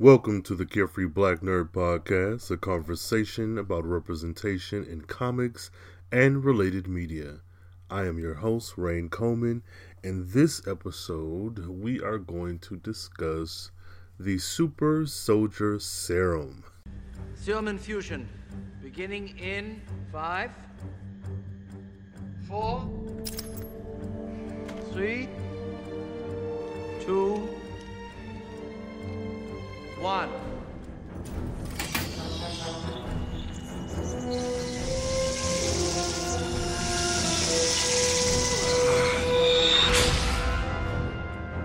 Welcome to the Carefree Black Nerd Podcast, a conversation about representation in comics and related media. I am your host, Rain Coleman. In this episode, we are going to discuss the Super Soldier Serum. Serum infusion beginning in five, four, three, two, one.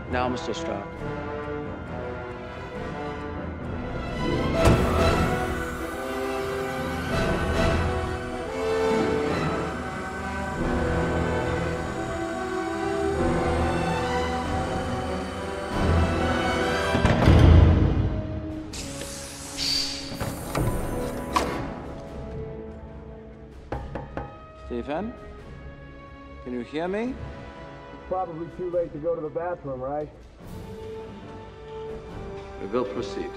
Now, Mr. Stark. Hear me? Probably too late to go to the bathroom, right? We will proceed.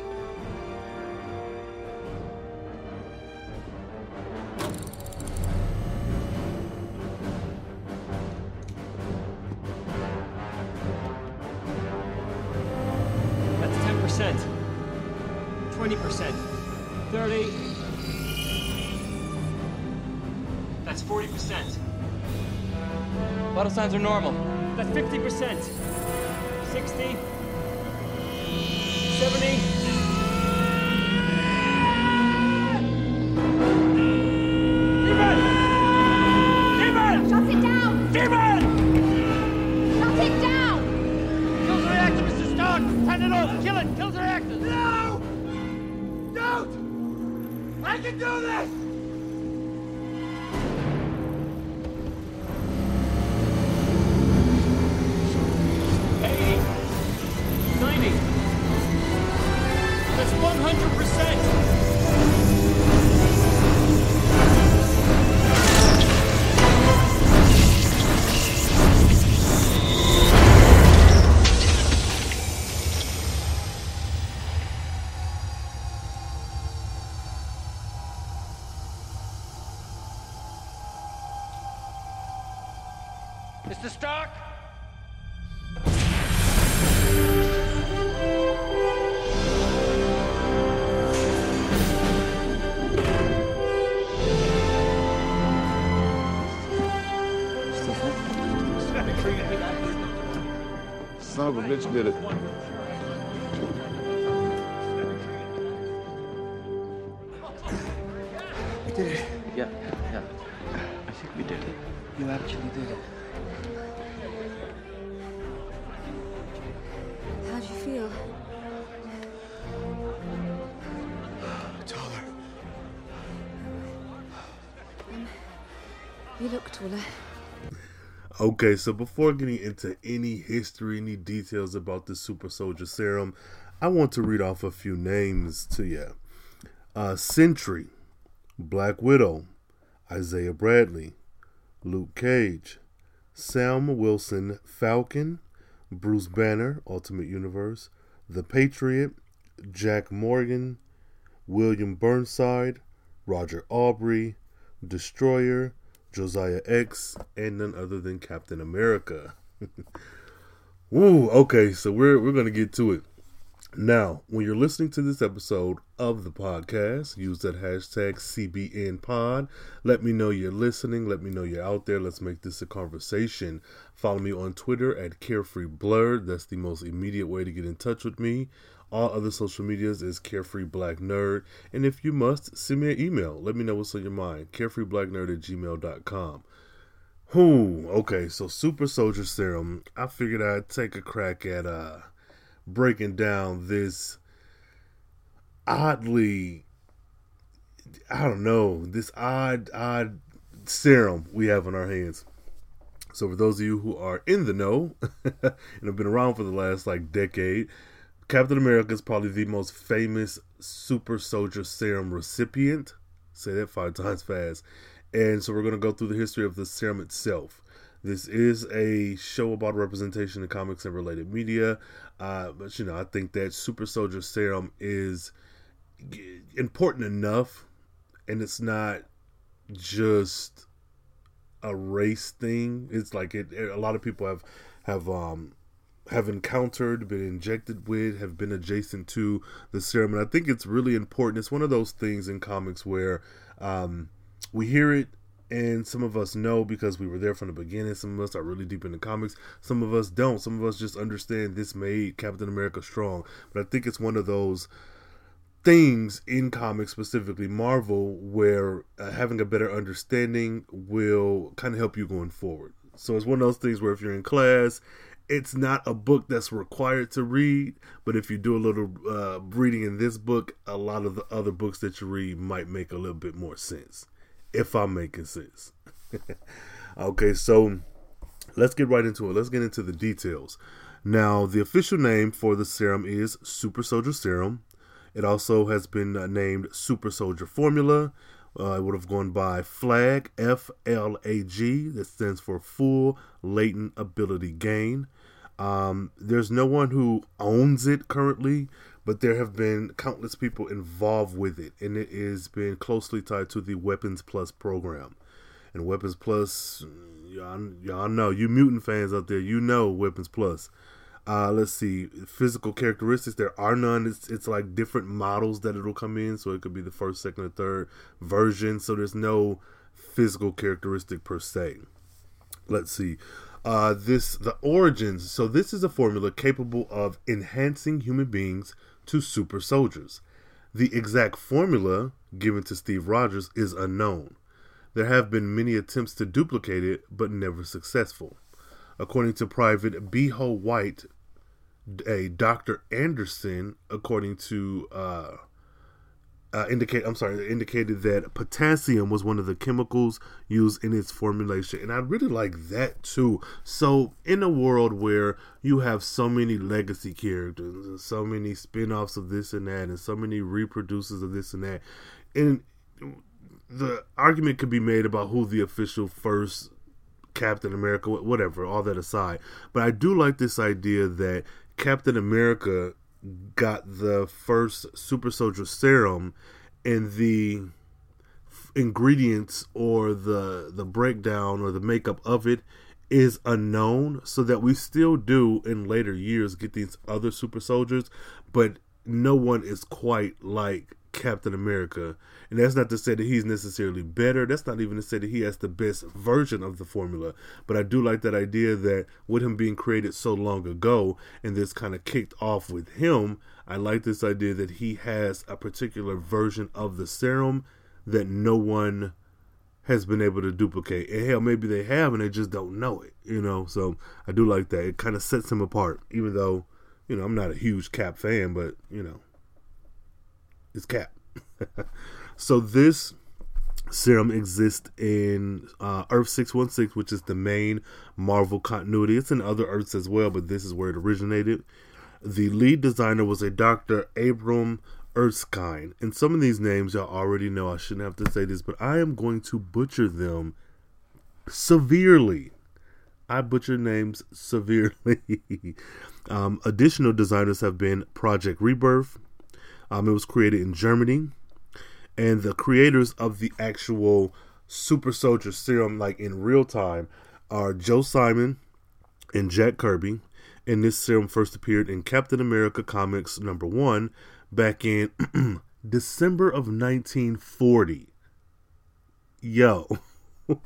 Signs are normal. That's 50%. 60. 70. Demon! Shut it down! Demon! Shut it Son of a Okay, so before getting into any history, any details about the Super Soldier Serum, I want to read off a few names to you. Uh, Sentry, Black Widow, Isaiah Bradley, Luke Cage, Sam Wilson, Falcon, Bruce Banner, Ultimate Universe, The Patriot, Jack Morgan, William Burnside, Roger Aubrey, Destroyer, Josiah X, and none other than Captain America. Woo, okay, so we're we're gonna get to it. Now, when you're listening to this episode of the podcast, use that hashtag CBNPod. Let me know you're listening. Let me know you're out there. Let's make this a conversation. Follow me on Twitter at Carefree Blurred. That's the most immediate way to get in touch with me. All other social medias is Carefree Black Nerd. And if you must, send me an email. Let me know what's on your mind. CarefreeBlackNerd at gmail.com. Whew, okay, so Super Soldier Serum. I figured I'd take a crack at uh breaking down this oddly I don't know, this odd odd serum we have on our hands. So for those of you who are in the know and have been around for the last like decade, Captain America is probably the most famous super soldier serum recipient. Say that five times fast. And so we're going to go through the history of the serum itself. This is a show about representation in comics and related media, uh, but you know, I think that Super Soldier Serum is important enough, and it's not just a race thing. It's like it. A lot of people have have um have encountered, been injected with, have been adjacent to the serum, and I think it's really important. It's one of those things in comics where um, we hear it and some of us know because we were there from the beginning. Some of us are really deep in the comics. Some of us don't. Some of us just understand this made Captain America strong. But I think it's one of those things in comics, specifically Marvel, where uh, having a better understanding will kind of help you going forward. So it's one of those things where if you're in class, it's not a book that's required to read, but if you do a little uh, reading in this book, a lot of the other books that you read might make a little bit more sense if I'm making sense. okay, so let's get right into it. Let's get into the details. Now, the official name for the serum is Super Soldier Serum. It also has been uh, named Super Soldier Formula. Uh, it would have gone by FLAG, F L A G, that stands for Full Latent Ability Gain. Um, there's no one who owns it currently, but there have been countless people involved with it, and it has been closely tied to the Weapons Plus program. And Weapons Plus, y'all, y'all know, you mutant fans out there, you know Weapons Plus. Uh, let's see, physical characteristics. There are none. It's it's like different models that it'll come in, so it could be the first, second, or third version. So there's no physical characteristic per se. Let's see. Uh, this the origins. So this is a formula capable of enhancing human beings to super soldiers. The exact formula given to Steve Rogers is unknown. There have been many attempts to duplicate it, but never successful. According to Private Beho White, a Dr. Anderson, according to uh, uh, indicate I'm sorry, indicated that potassium was one of the chemicals used in its formulation, and I really like that too. So, in a world where you have so many legacy characters and so many spin-offs of this and that, and so many reproduces of this and that, and the argument could be made about who the official first Captain America, whatever, all that aside. But I do like this idea that Captain America got the first super soldier serum and the ingredients or the the breakdown or the makeup of it is unknown so that we still do in later years get these other super soldiers but no one is quite like Captain America. And that's not to say that he's necessarily better. That's not even to say that he has the best version of the formula. But I do like that idea that with him being created so long ago and this kind of kicked off with him, I like this idea that he has a particular version of the serum that no one has been able to duplicate. And hell, maybe they have and they just don't know it, you know? So I do like that. It kind of sets him apart, even though, you know, I'm not a huge Cap fan, but, you know, it's Cap. so this serum exists in uh, Earth 616, which is the main Marvel continuity. It's in other Earths as well, but this is where it originated. The lead designer was a Dr. Abram Erskine. And some of these names y'all already know. I shouldn't have to say this, but I am going to butcher them severely. I butcher names severely. um, additional designers have been Project Rebirth, um, it was created in Germany, and the creators of the actual Super Soldier Serum, like in real time, are Joe Simon and Jack Kirby. And this serum first appeared in Captain America Comics number one back in December of 1940. Yo.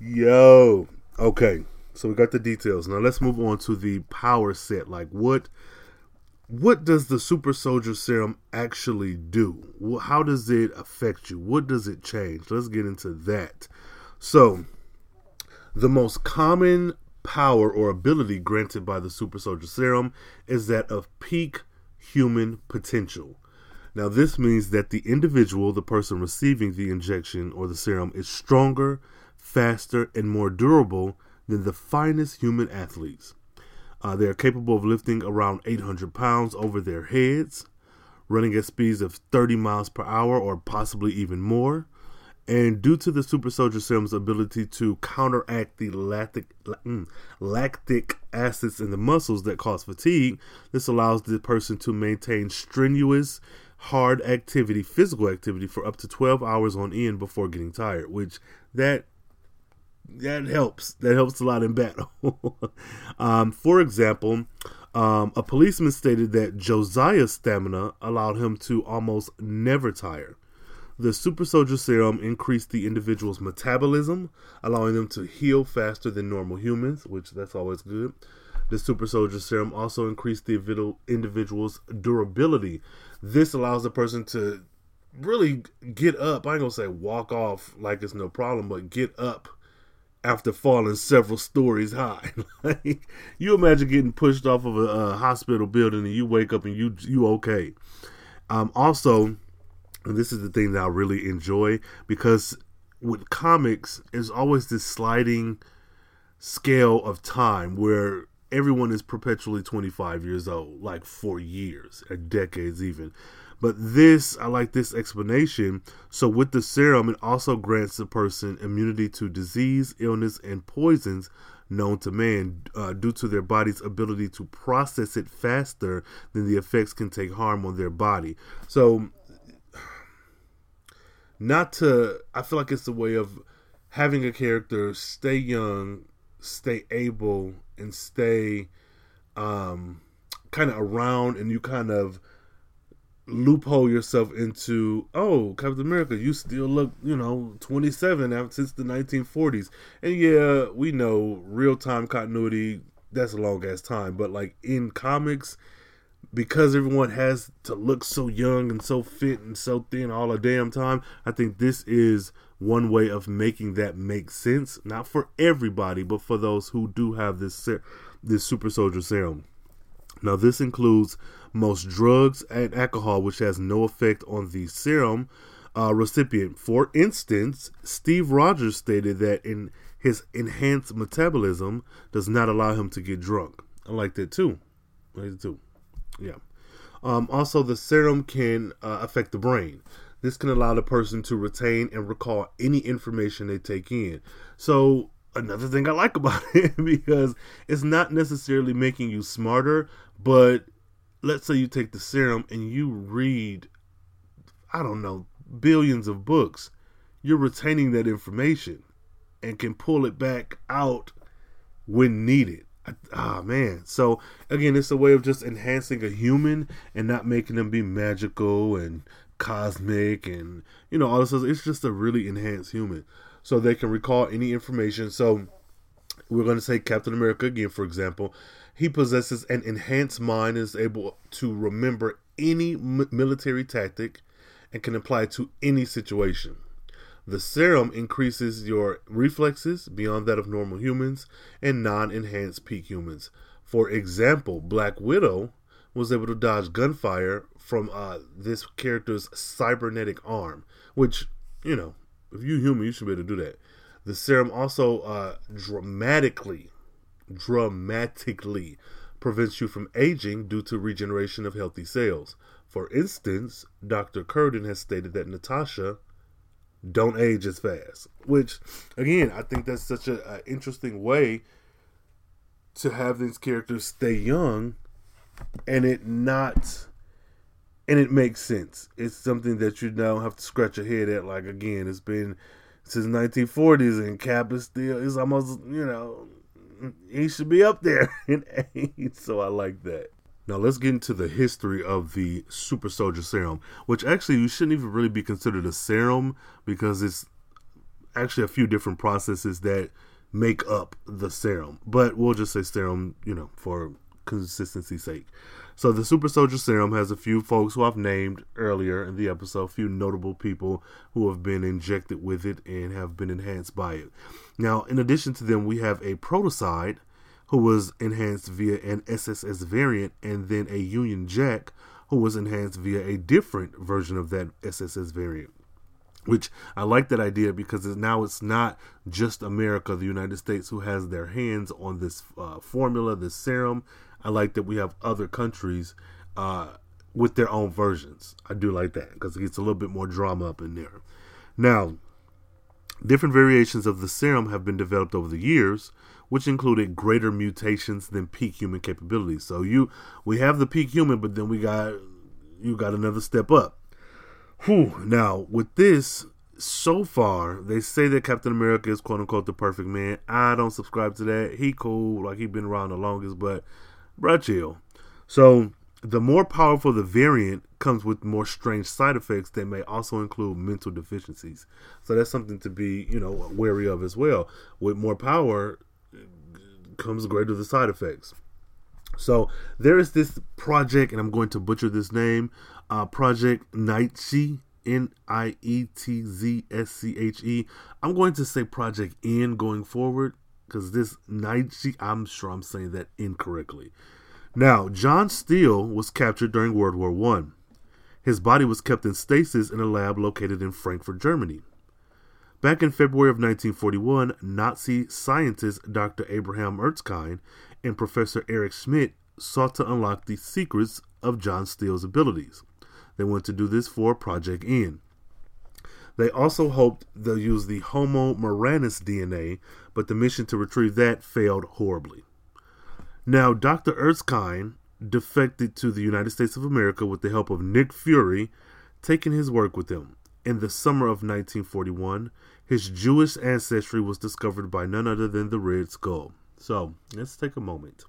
Yo. Okay. So we got the details. Now let's move on to the power set. Like what what does the super soldier serum actually do? How does it affect you? What does it change? Let's get into that. So, the most common power or ability granted by the super soldier serum is that of peak human potential. Now, this means that the individual, the person receiving the injection or the serum, is stronger, faster, and more durable than the finest human athletes. Uh, they are capable of lifting around 800 pounds over their heads, running at speeds of 30 miles per hour or possibly even more, And due to the super soldier serum's ability to counteract the lactic, mm, lactic acids in the muscles that cause fatigue, this allows the person to maintain strenuous, hard activity, physical activity for up to 12 hours on end before getting tired, which that that helps. That helps a lot in battle. um, for example, um, a policeman stated that Josiah's stamina allowed him to almost never tire. The super soldier serum increased the individual's metabolism, allowing them to heal faster than normal humans, which that's always good. The super soldier serum also increased the individual's durability. This allows the person to really get up. I ain't gonna say walk off like it's no problem, but get up after falling several stories high. like you imagine getting pushed off of a, a, hospital building and you wake up and you you okay. Um, also, and this is the thing that I really enjoy because with comics, there's always this sliding scale of time where everyone is perpetually 25 years old, like for years or decades even. But this, I like this explanation. So, with the serum, it also grants the person immunity to disease, illness, and poisons known to man uh, due to their body's ability to process it faster than the effects can take harm on their body. So, not to, I feel like it's a way of having a character stay young, stay able, and stay um, kind of around, and you kind of loophole yourself into oh captain america you still look you know 27 since the 1940s and yeah we know real-time continuity that's a long ass time. But like in comics because everyone has to look so young and so fit and so thin all the damn time i think this is one way of making that make sense. Not for everybody but for those who do have this this super soldier serum now this includes most drugs and alcohol, which has no effect on the serum uh, recipient. For instance, Steve Rogers stated that in his enhanced metabolism does not allow him to get drunk. I like that too. I like that too. Yeah. Um, also, the serum can uh, affect the brain. This can allow the person to retain and recall any information they take in. So, another thing I like about it because it's not necessarily making you smarter, but let's say you take the serum and you read, I don't know, billions of books, you're retaining that information and can pull it back out when needed. Ah man. So again, it's a way of just enhancing a human and not making them be magical and cosmic and you know all this. It's just a really enhanced human, so they can recall any information. So we're going to say Captain America again, for example. He possesses an enhanced mind and is able to remember any m- military tactic and can apply to any situation. The serum increases your reflexes beyond that of normal humans and non enhanced peak humans. For example, Black Widow was able to dodge gunfire from uh, this character's cybernetic arm, which, you know, if you're human, you should be able to do that. The serum also uh, dramatically dramatically prevents you from aging due to regeneration of healthy cells. For instance, Dr. Curtin has stated that Natasha don't age as fast, which again, I think that's such an interesting way to have these characters stay young and it not and it makes sense. It's something that you don't have to scratch your head at like again, it's been since 1940s and Cap is still is almost, you know, he should be up there in. So I like that. Now let's get into the history of the super soldier serum, which actually you shouldn't even really be considered a serum because it's actually a few different processes that make up the serum. But we'll just say serum, you know, for consistency's sake. So the Super Soldier Serum has a few folks who I've named earlier in the episode, a few notable people who have been injected with it and have been enhanced by it. Now, in addition to them, we have a Protocide who was enhanced via an SSS variant, and then a Union Jack who was enhanced via a different version of that SSS variant. Which I like that idea because now it's not just America, the United States, who has their hands on this uh, formula, this serum. I like that we have other countries uh, with their own versions. I do like that because it gets a little bit more drama up in there. Now, Different variations of the serum have been developed over the years, which included greater mutations than peak human capabilities. So you we have the peak human, but then we got you got another step up. Whew. Now with this, so far they say that Captain America is quote unquote the perfect man. I don't subscribe to that. He cool, like he been around the longest, but bruh chill. So the more powerful the variant comes with more strange side effects that may also include mental deficiencies. So that's something to be, you know, wary of as well. With more power comes greater the side effects. So there is this project, and I'm going to butcher this name, uh, Project Nietzsche, N I E T Z S C H E. I'm going to say Project N going forward because this Nietzsche, I'm sure I'm saying that incorrectly. Now, John Steele was captured during World War One. His body was kept in stasis in a lab located in Frankfurt, Germany. Back in February of 1941, Nazi scientists Dr. Abraham Erskine and Professor Eric Schmidt sought to unlock the secrets of John Steele's abilities. They wanted to do this for Project N. They also hoped they'll use the Homo mermanus DNA, but the mission to retrieve that failed horribly. Now, Dr. Erskine defected to the United States of America with the help of Nick Fury, taking his work with him. In the summer of 1941, his Jewish ancestry was discovered by none other than the Red Skull. So, let's take a moment.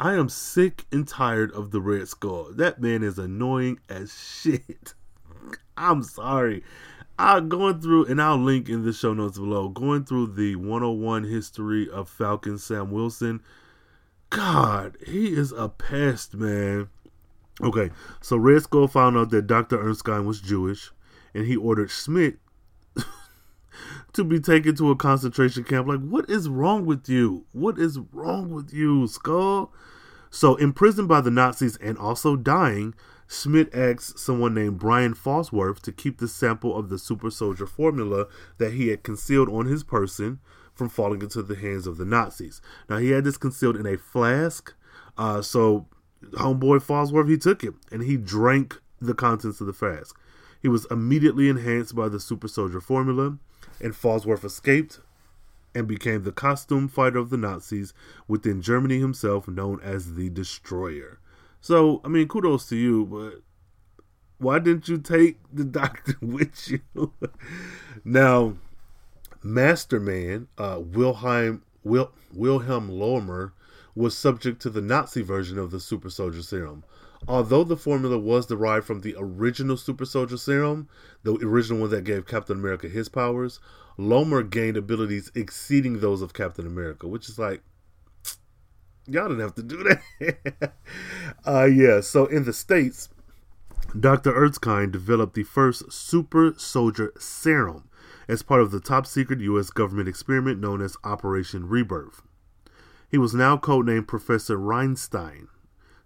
I am sick and tired of the Red Skull. That man is annoying as shit. I'm sorry. I'm going through, and I'll link in the show notes below, going through the 101 history of Falcon Sam Wilson. God, he is a pest, man. Okay, so Red Skull found out that Dr. Erskine was Jewish, and he ordered Schmidt to be taken to a concentration camp. Like, what is wrong with you? What is wrong with you, Skull? So, imprisoned by the Nazis and also dying, Schmidt asked someone named Brian Falsworth to keep the sample of the super soldier formula that he had concealed on his person from falling into the hands of the Nazis. Now, he had this concealed in a flask. Uh, so, homeboy Falsworth, he took it and he drank the contents of the flask. He was immediately enhanced by the super soldier formula, and Falsworth escaped and became the costume fighter of the Nazis within Germany himself, known as the Destroyer. So, I mean, kudos to you, but why didn't you take the doctor with you? now, Masterman, uh, Wilhelm, Wil, Wilhelm Lohmer, was subject to the Nazi version of the super soldier serum. Although the formula was derived from the original super soldier serum, the original one that gave Captain America his powers, Lohmer gained abilities exceeding those of Captain America, which is like, y'all didn't have to do that. uh, yeah, so in the States, Dr. Erskine developed the first super soldier serum as part of the top secret U.S. government experiment known as Operation Rebirth. He was now codenamed Professor Reinstein.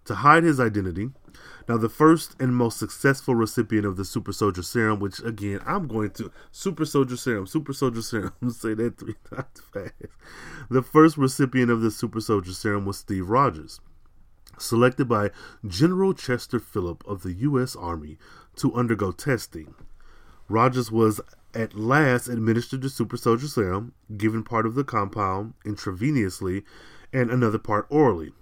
To hide his identity, now the first and most successful recipient of the Super Soldier Serum, which again I'm going to Super Soldier Serum, Super Soldier Serum, say that three times fast. The first recipient of the Super Soldier Serum was Steve Rogers, selected by General Chester Phillip of the U.S. Army to undergo testing. Rogers was at last administered the super soldier serum, given part of the compound intravenously and another part orally.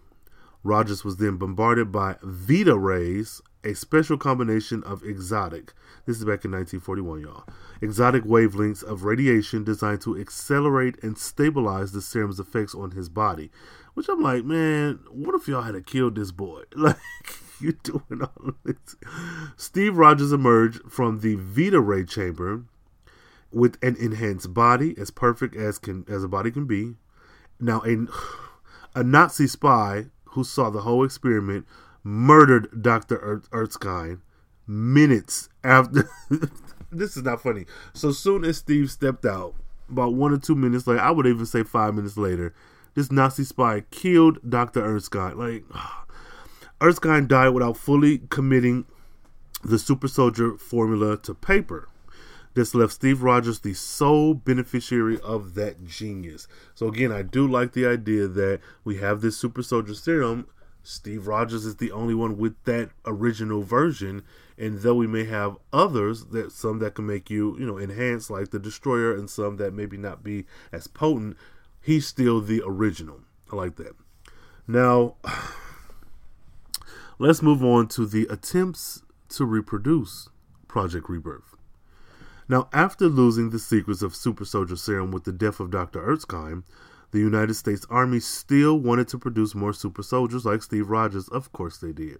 Rogers was then bombarded by Vita rays, a special combination of exotic, this is back in 1941, y'all, exotic wavelengths of radiation designed to accelerate and stabilize the serum's effects on his body. Which I'm like, man, what if y'all had killed this boy? Like, you doing all this? Steve Rogers emerged from the Vita ray chamber with an enhanced body as perfect as can as a body can be. Now a a Nazi spy who saw the whole experiment murdered Dr. Erskine minutes after this is not funny. So soon as Steve stepped out, about one or two minutes later, I would even say five minutes later, this Nazi spy killed Dr. Erskine. Like Erskine died without fully committing the super soldier formula to paper. This left Steve Rogers the sole beneficiary of that genius. So again, I do like the idea that we have this super soldier serum Steve Rogers is the only one with that original version, and though we may have others that some that can make you, you know, enhance like the Destroyer, and some that maybe not be as potent, he's still the original. I like that. Now, let's move on to the attempts to reproduce Project Rebirth. Now, after losing the secrets of Super Soldier Serum with the death of Dr. Erskine, the United States Army still wanted to produce more super soldiers like Steve Rogers. Of course they did.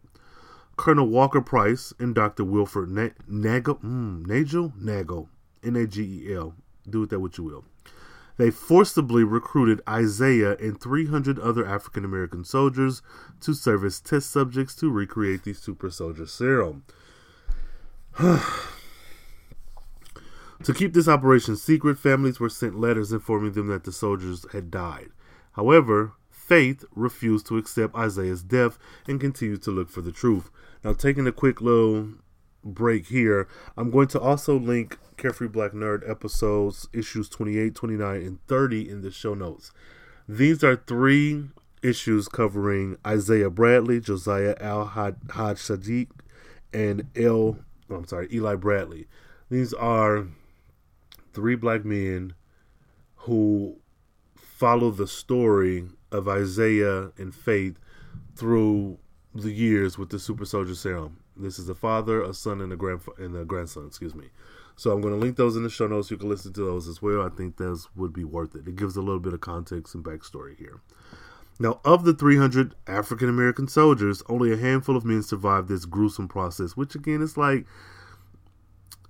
Colonel Walker Price and Dr. Wilfred Na- Nagel, mm, Nagel, Nagel, N-A-G-E-L. Do with that what you will. They forcibly recruited Isaiah and 300 other African American soldiers to serve as test subjects to recreate the super soldier serum. To keep this operation secret, families were sent letters informing them that the soldiers had died. However, Faith refused to accept Isaiah's death and continued to look for the truth. Now, taking a quick little break here, I'm going to also link Carefree Black Nerd episodes, issues 28, 29, and 30 in the show notes. These are three issues covering Isaiah Bradley, Josiah Al Haj Sadiq, and L. Oh, I'm sorry, Eli Bradley. These are three black men who follow the story of Isaiah and Faith through the years with the super soldier serum. This is a father, a son, and a grand and a grandson. Excuse me. So I'm going to link those in the show notes. You can listen to those as well. I think those would be worth it. It gives a little bit of context and backstory here. Now, of the 300 African American soldiers, only a handful of men survived this gruesome process, which again is like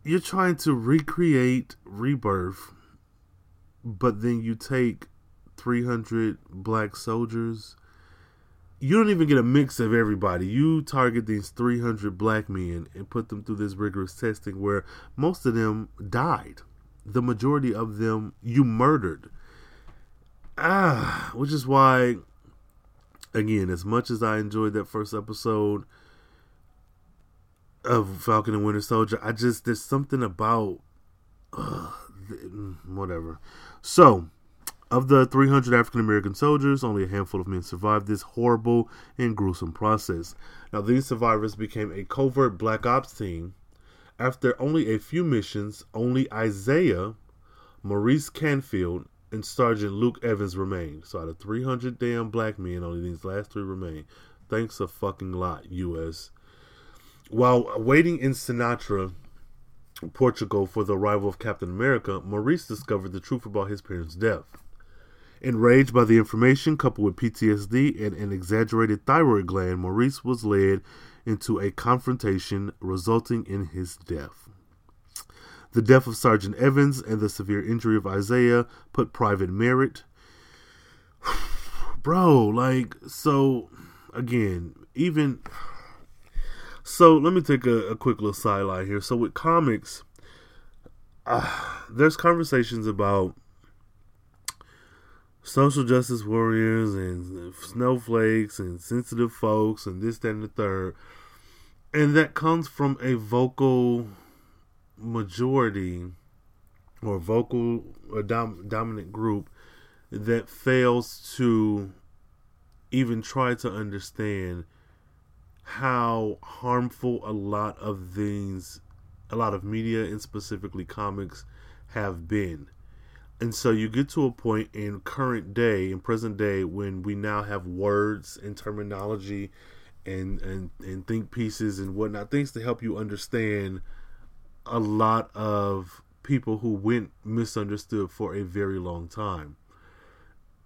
you're trying to recreate rebirth, but then you take 300 black soldiers. You don't even get a mix of everybody. You target these 300 black men and put them through this rigorous testing where most of them died. The majority of them you murdered. Ah, which is why, again, as much as I enjoyed that first episode, of Falcon and Winter Soldier. I just there's something about uh, whatever. So, of the 300 African American soldiers, only a handful of men survived this horrible and gruesome process. Now, these survivors became a covert black ops team. After only a few missions, only Isaiah, Maurice Canfield, and Sergeant Luke Evans remained. So, out of 300 damn black men, only these last three remain. Thanks a fucking lot, U.S. While waiting in Sintra, Portugal, for the arrival of Captain America, Maurice discovered the truth about his parents' death. Enraged by the information, coupled with PTSD and an exaggerated thyroid gland, Maurice was led into a confrontation resulting in his death. The death of Sergeant Evans and the severe injury of Isaiah put Private Merritt. Bro, like, so, again, even so let me take a, a quick little sideline here. So with comics, uh, there's conversations about social justice warriors and snowflakes and sensitive folks and this, that, and the third. And that comes from a vocal majority or vocal or dom- dominant group that fails to even try to understand how harmful a lot of these, a lot of media and specifically comics have been. And so you get to a point in current day, in present day, when we now have words and terminology and, and, and think pieces and whatnot, things to help you understand a lot of people who went misunderstood for a very long time.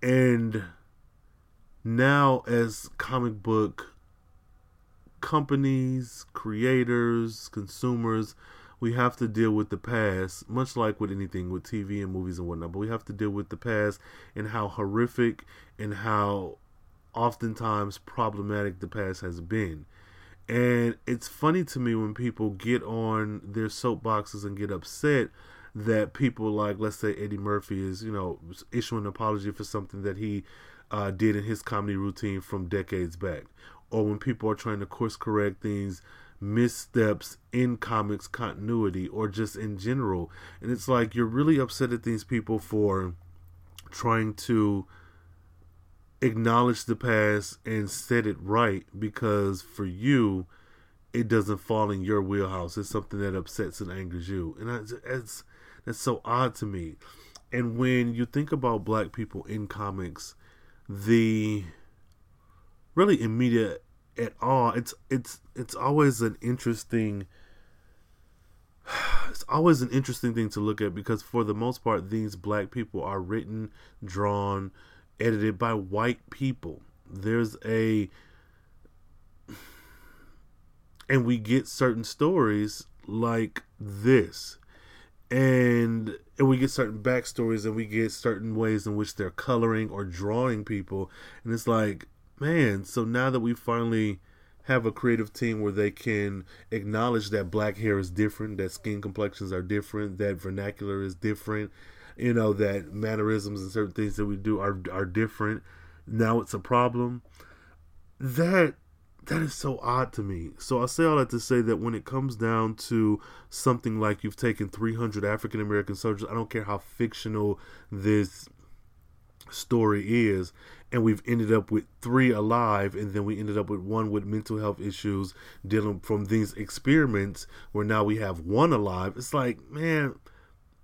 And now, as comic book companies, creators, consumers, we have to deal with the past, much like with anything with TV and movies and whatnot. But we have to deal with the past and how horrific and how oftentimes problematic the past has been. And it's funny to me when people get on their soapboxes and get upset that people like, let's say, Eddie Murphy is, you know, issuing an apology for something that he uh, did in his comedy routine from decades back or when people are trying to course correct things missteps in comics continuity or just in general. And it's like you're really upset at these people for trying to acknowledge the past and set it right because for you it doesn't fall in your wheelhouse. It's something that upsets and angers you. And that's that's, that's so odd to me. And when you think about black people in comics the really immediate at all it's it's it's always an interesting it's always an interesting thing to look at because for the most part these black people are written drawn edited by white people. There's a and we get certain stories like this. And and we get certain backstories and we get certain ways in which they're coloring or drawing people. And it's like, man, so now that we finally have a creative team where they can acknowledge that black hair is different, that skin complexions are different, that vernacular is different, you know that mannerisms and certain things that we do are are different. Now it's a problem. That that is so odd to me. So I say all that to say that when it comes down to something like you've taken 300 African American soldiers, I don't care how fictional this story is, and we've ended up with three alive, and then we ended up with one with mental health issues dealing from these experiments, where now we have one alive. It's like, man,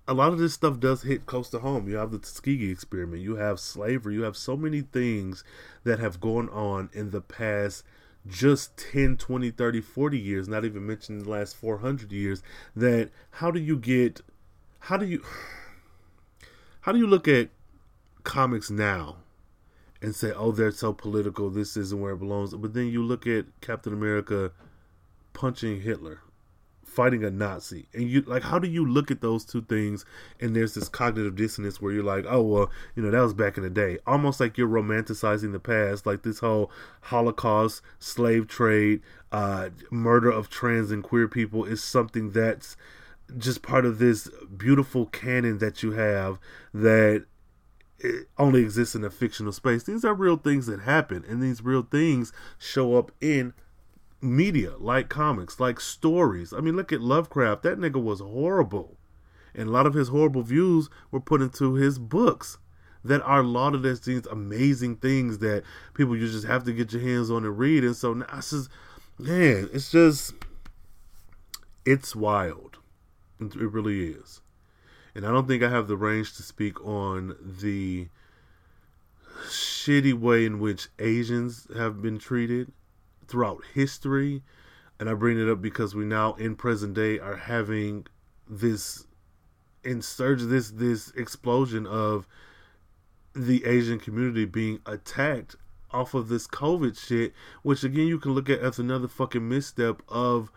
a lot of this stuff does hit close to home. You have the Tuskegee experiment, you have slavery, you have so many things that have gone on in the past just 10, 20, 30, 40 years, not even mentioning the last 400 years, that how do you get, how do you, how do you look at comics now and say, oh, they're so political, this isn't where it belongs. But then you look at Captain America punching Hitler fighting a Nazi. And you like how do you look at those two things and there's this cognitive dissonance where you're like, "Oh, well, you know, that was back in the day." Almost like you're romanticizing the past, like this whole Holocaust, slave trade, uh murder of trans and queer people is something that's just part of this beautiful canon that you have that it only exists in a fictional space. These are real things that happen, and these real things show up in media, like comics, like stories. I mean, look at Lovecraft. That nigga was horrible. And a lot of his horrible views were put into his books that are lauded as these amazing things that people you just have to get your hands on and read. And so now it's just, man, it's just, it's wild. It really is. And I don't think I have the range to speak on the shitty way in which Asians have been treated throughout history. And I bring it up because we now in present day are having this insurge this this explosion of the Asian community being attacked off of this COVID shit, which again you can look at as another fucking misstep of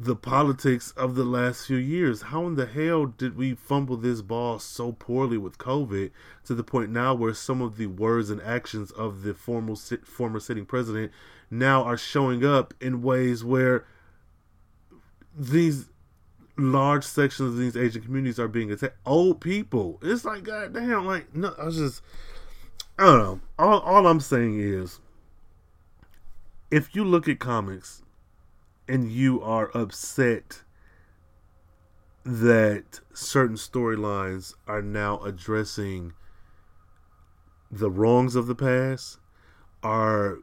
the politics of the last few years. How in the hell did we fumble this ball so poorly with COVID to the point now where some of the words and actions of the former former sitting president now are showing up in ways where these large sections of these Asian communities are being attacked. Old people. It's like goddamn, like no, I was just I don't know. All all I'm saying is if you look at comics and you are upset that certain storylines are now addressing the wrongs of the past, are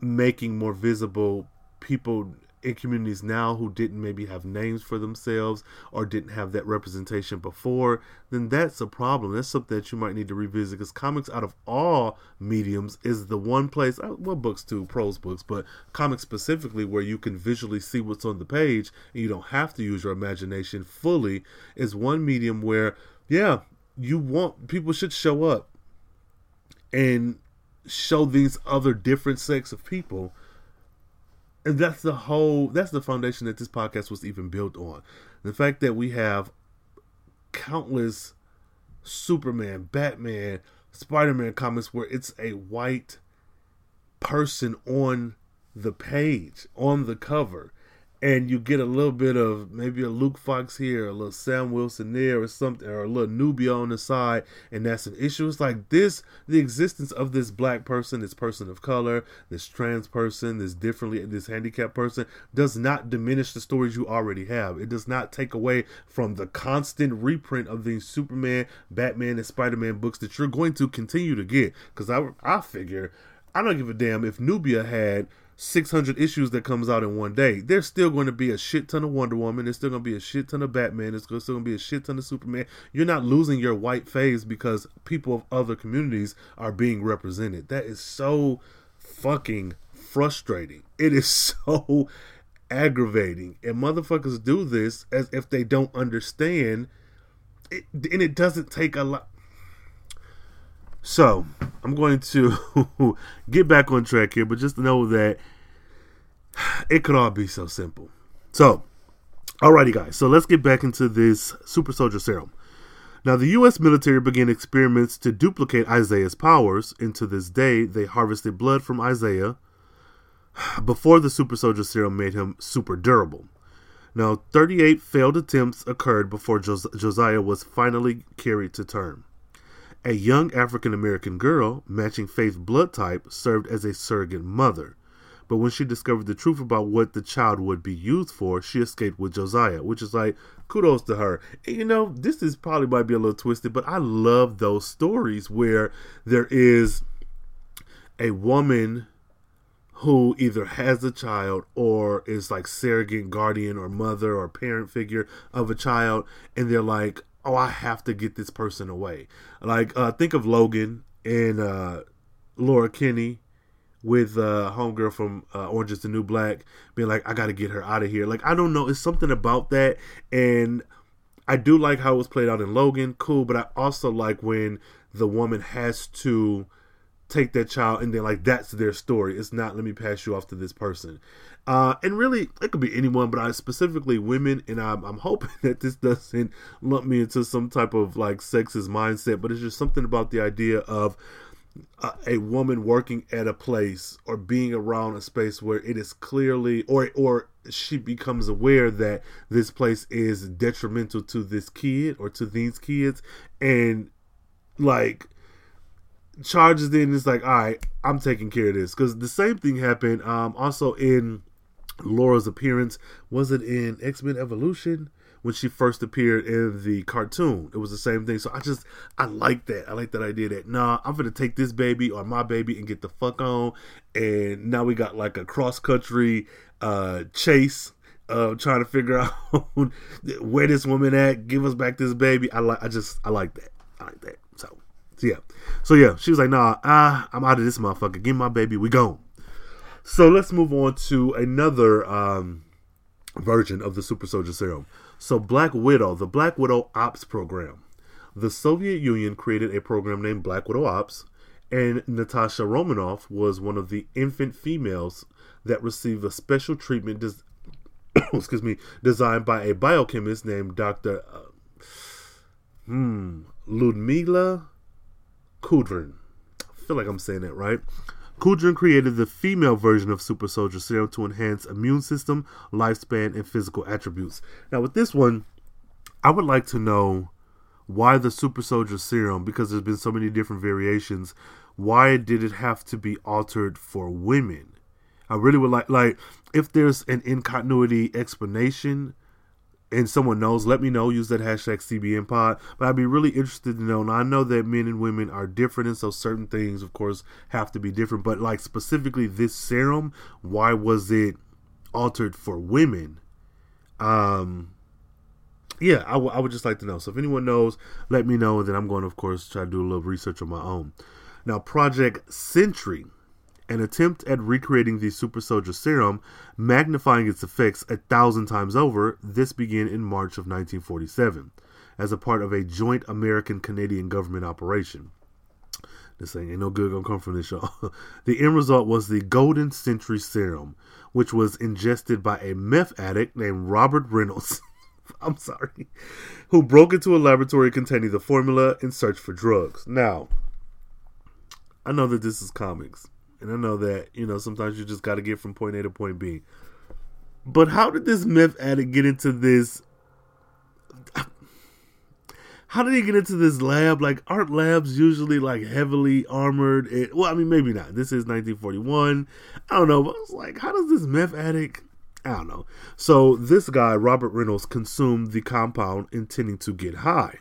making more visible people in communities now who didn't maybe have names for themselves or didn't have that representation before, then that's a problem. That's something that you might need to revisit because comics, out of all mediums, is the one place, uh, well, books too, prose books, but comics specifically, where you can visually see what's on the page and you don't have to use your imagination fully, is one medium where, yeah, you want people should show up and show these other different sects of people and that's the whole that's the foundation that this podcast was even built on. The fact that we have countless superman batman spider-man comics where it's a white person on the page on the cover and you get a little bit of maybe a Luke Fox here, a little Sam Wilson there, or something, or a little Nubia on the side, and that's an issue. It's like this: the existence of this black person, this person of color, this trans person, this differently, this handicapped person, does not diminish the stories you already have. It does not take away from the constant reprint of these Superman, Batman, and Spider Man books that you're going to continue to get. Because I, I figure, I don't give a damn if Nubia had 600 issues that comes out in one day, there's still going to be a shit ton of Wonder Woman. There's still going to be a shit ton of Batman. There's still going to be a shit ton of Superman. You're not losing your white phase because people of other communities are being represented. That is so fucking frustrating. It is so aggravating. And motherfuckers do this as if they don't understand. It, and it doesn't take a lot. So, I'm going to get back on track here, but just know that it could all be so simple. So, alrighty, guys. So, let's get back into this super soldier serum. Now, the U.S. military began experiments to duplicate Isaiah's powers. and to this day, they harvested blood from Isaiah before the super soldier serum made him super durable. Now, 38 failed attempts occurred before Jos- Josiah was finally carried to term. A young African American girl, matching Faith's blood type, served as a surrogate mother. But when she discovered the truth about what the child would be used for, she escaped with Josiah, which is like kudos to her. And you know, this is probably might be a little twisted, but I love those stories where there is a woman who either has a child or is like surrogate guardian or mother or parent figure of a child, and they're like, oh, I have to get this person away. Like, uh, think of Logan and uh, Laura Kinney with uh, homegirl from uh, Orange is the New Black being like, I got to get her out of here. Like, I don't know. It's something about that. And I do like how it was played out in Logan. Cool. But I also like when the woman has to take that child and then like that's their story. It's not let me pass you off to this person. Uh, and really it could be anyone but i specifically women and I'm, I'm hoping that this doesn't lump me into some type of like sexist mindset but it's just something about the idea of a, a woman working at a place or being around a space where it is clearly or or she becomes aware that this place is detrimental to this kid or to these kids. And like charges in it's like all right i'm taking care of this. Because the same thing happened um also in laura's appearance. Was it in x-men evolution when she first appeared in the cartoon? It was the same thing. So i just i like that. I like that idea that nah i'm gonna take this baby or my baby and get the fuck on. And now we got like a cross-country uh chase uh trying to figure out where this woman at. Give us back this baby. I like i just i like that. I like that so yeah. So yeah, she was like, nah, ah, I'm out of this motherfucker. Give me my baby, we gone. So let's move on to another um, version of the Super Soldier Serum. So Black Widow, the Black Widow Ops program. The Soviet Union created a program named Black Widow Ops, and Natasha Romanoff was one of the infant females that received a special treatment des- excuse me, designed by a biochemist named Dr. Uh, hmm, Ludmila Kudrin. I feel like I'm saying that right. Kudrin created the female version of Super Soldier Serum to enhance immune system, lifespan, and physical attributes. Now, with this one, I would like to know why the Super Soldier Serum, because there's been so many different variations, why did it have to be altered for women? I really would like, like, if there's an in continuity explanation and someone knows, let me know. Use that hashtag CBN Pod. But I'd be really interested to know. Now I know that men and women are different, and so certain things, of course, have to be different. But like specifically this serum, why was it altered for women? Um, yeah, I, w- I would just like to know. So if anyone knows, let me know. And then I'm going to, of course, try to do a little research on my own. Now, Project Sentry an attempt at recreating the super soldier serum, magnifying its effects a thousand times over, this began in March of 1947 as a part of a joint American Canadian government operation. This thing ain't no good gonna come from this, y'all. the end result was the Golden Sentry Serum, which was ingested by a meth addict named Robert Reynolds. I'm sorry, who broke into a laboratory containing the formula in search for drugs. Now, I know that this is comics, and I know that, you know, sometimes you just got to get from point A to point B. But how did this meth addict get into this? How did he get into this lab? Like, aren't labs usually like heavily armored? It, well, I mean, maybe not. This is 1941. I don't know. But I was like, how does this meth addict? I don't know. So this guy, Robert Reynolds, consumed the compound intending to get high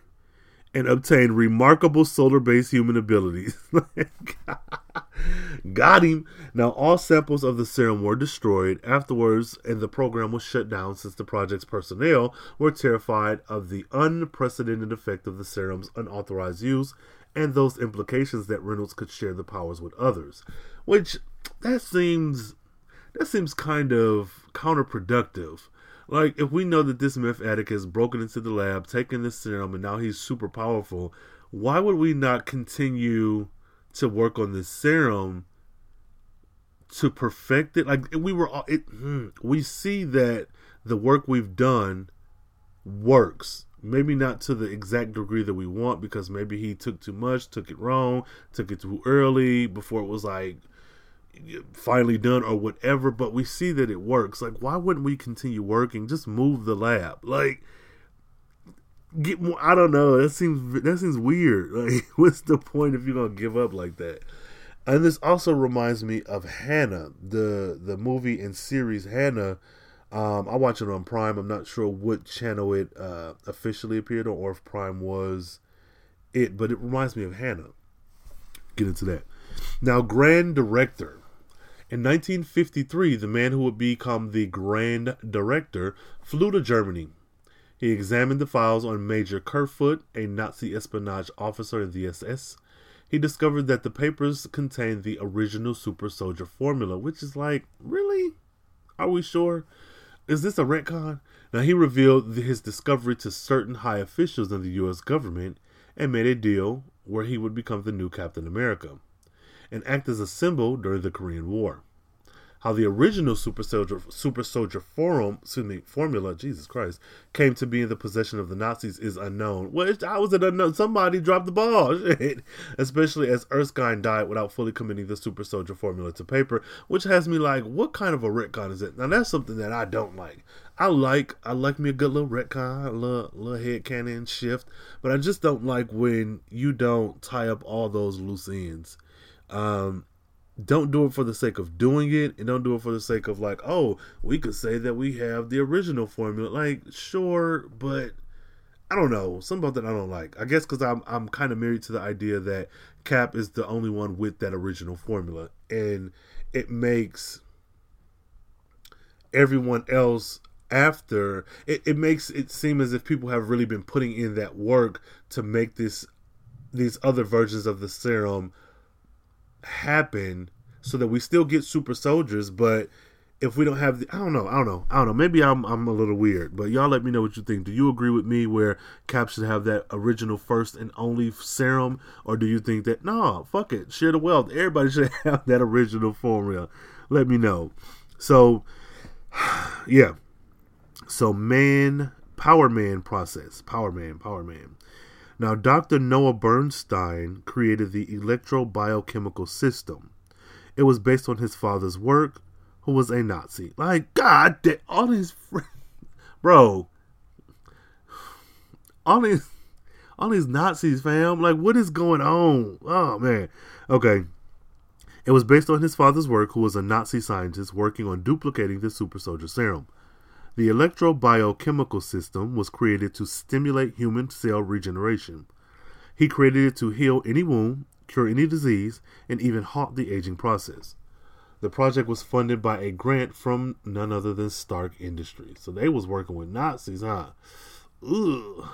and obtain remarkable solar-based human abilities. Got him. Now, all samples of the serum were destroyed afterwards, and the program was shut down since the project's personnel were terrified of the unprecedented effect of the serum's unauthorized use and those implications that Reynolds could share the powers with others. Which that seems that seems kind of counterproductive. Like, if we know that this meth addict has broken into the lab, taken the serum, and now he's super powerful, why would we not continue to work on this serum to perfect it? Like, we were, all, it, hmm, we see that the work we've done works. Maybe not to the exact degree that we want because maybe he took too much, took it wrong, took it too early before it was like finally done or whatever, but we see that it works. Like, why wouldn't we continue working? Just move the lab. Like, get more. I don't know. That seems that seems weird. Like, what's the point if you're gonna give up like that? And this also reminds me of Hannah, the the movie and series Hannah. Um, I watch it on Prime. I'm not sure what channel it uh, officially appeared on, or if Prime was it, but it reminds me of Hannah. Get into that. Now, Grand Director. In 1953, the man who would become the Grand Director flew to Germany. He examined the files on Major Kerfoot, a Nazi espionage officer in the SS. He discovered that the papers contained the original super soldier formula, which is like, really? Are we sure? Is this a retcon? Now, he revealed his discovery to certain high officials in the U.S. government and made a deal where he would become the new Captain America and act as a symbol during the Korean War. How the original super soldier super soldier forum, excuse me, formula, Jesus Christ, came to be in the possession of the Nazis is unknown. Well, how was it unknown? Somebody dropped the ball. Especially as Erskine died without fully committing the super soldier formula to paper, which has me like, what kind of a retcon is it? Now that's something that I don't like. I like I like me a good little retcon, a little, little head canon shift, but I just don't like when you don't tie up all those loose ends. Um, don't do it for the sake of doing it and don't do it for the sake of like oh we could say that we have the original formula. Like sure but i don't know. Something about that i don't like. I guess because i'm, I'm kind of married to the idea that cap is the only one with that original formula and it makes everyone else after it, it makes it seem as if people have really been putting in that work to make this these other versions of the serum happen so that we still get super soldiers but if we don't have the I don't know, I don't know, I don't know. Maybe I'm I'm a little weird, but y'all let me know what you think. Do you agree with me where Cap should have that original first and only serum, or do you think that no, fuck it, share the wealth. Everybody should have that original formula. Let me know. So, yeah. So man, Power Man process, Power Man, Power Man. Now, Dr. Noah Burstein created the electrobiochemical system. It was based on his father's work, who was a Nazi. Like, God, all his friends, bro, all these, all these Nazis, fam. Like, what is going on? Oh man. Okay. It was based on his father's work, who was a Nazi scientist working on duplicating the super soldier serum. The electrobiochemical system was created to stimulate human cell regeneration. He created it to heal any wound, cure any disease, and even halt the aging process. The project was funded by a grant from none other than Stark Industries. So they was working with Nazis, huh? Ugh.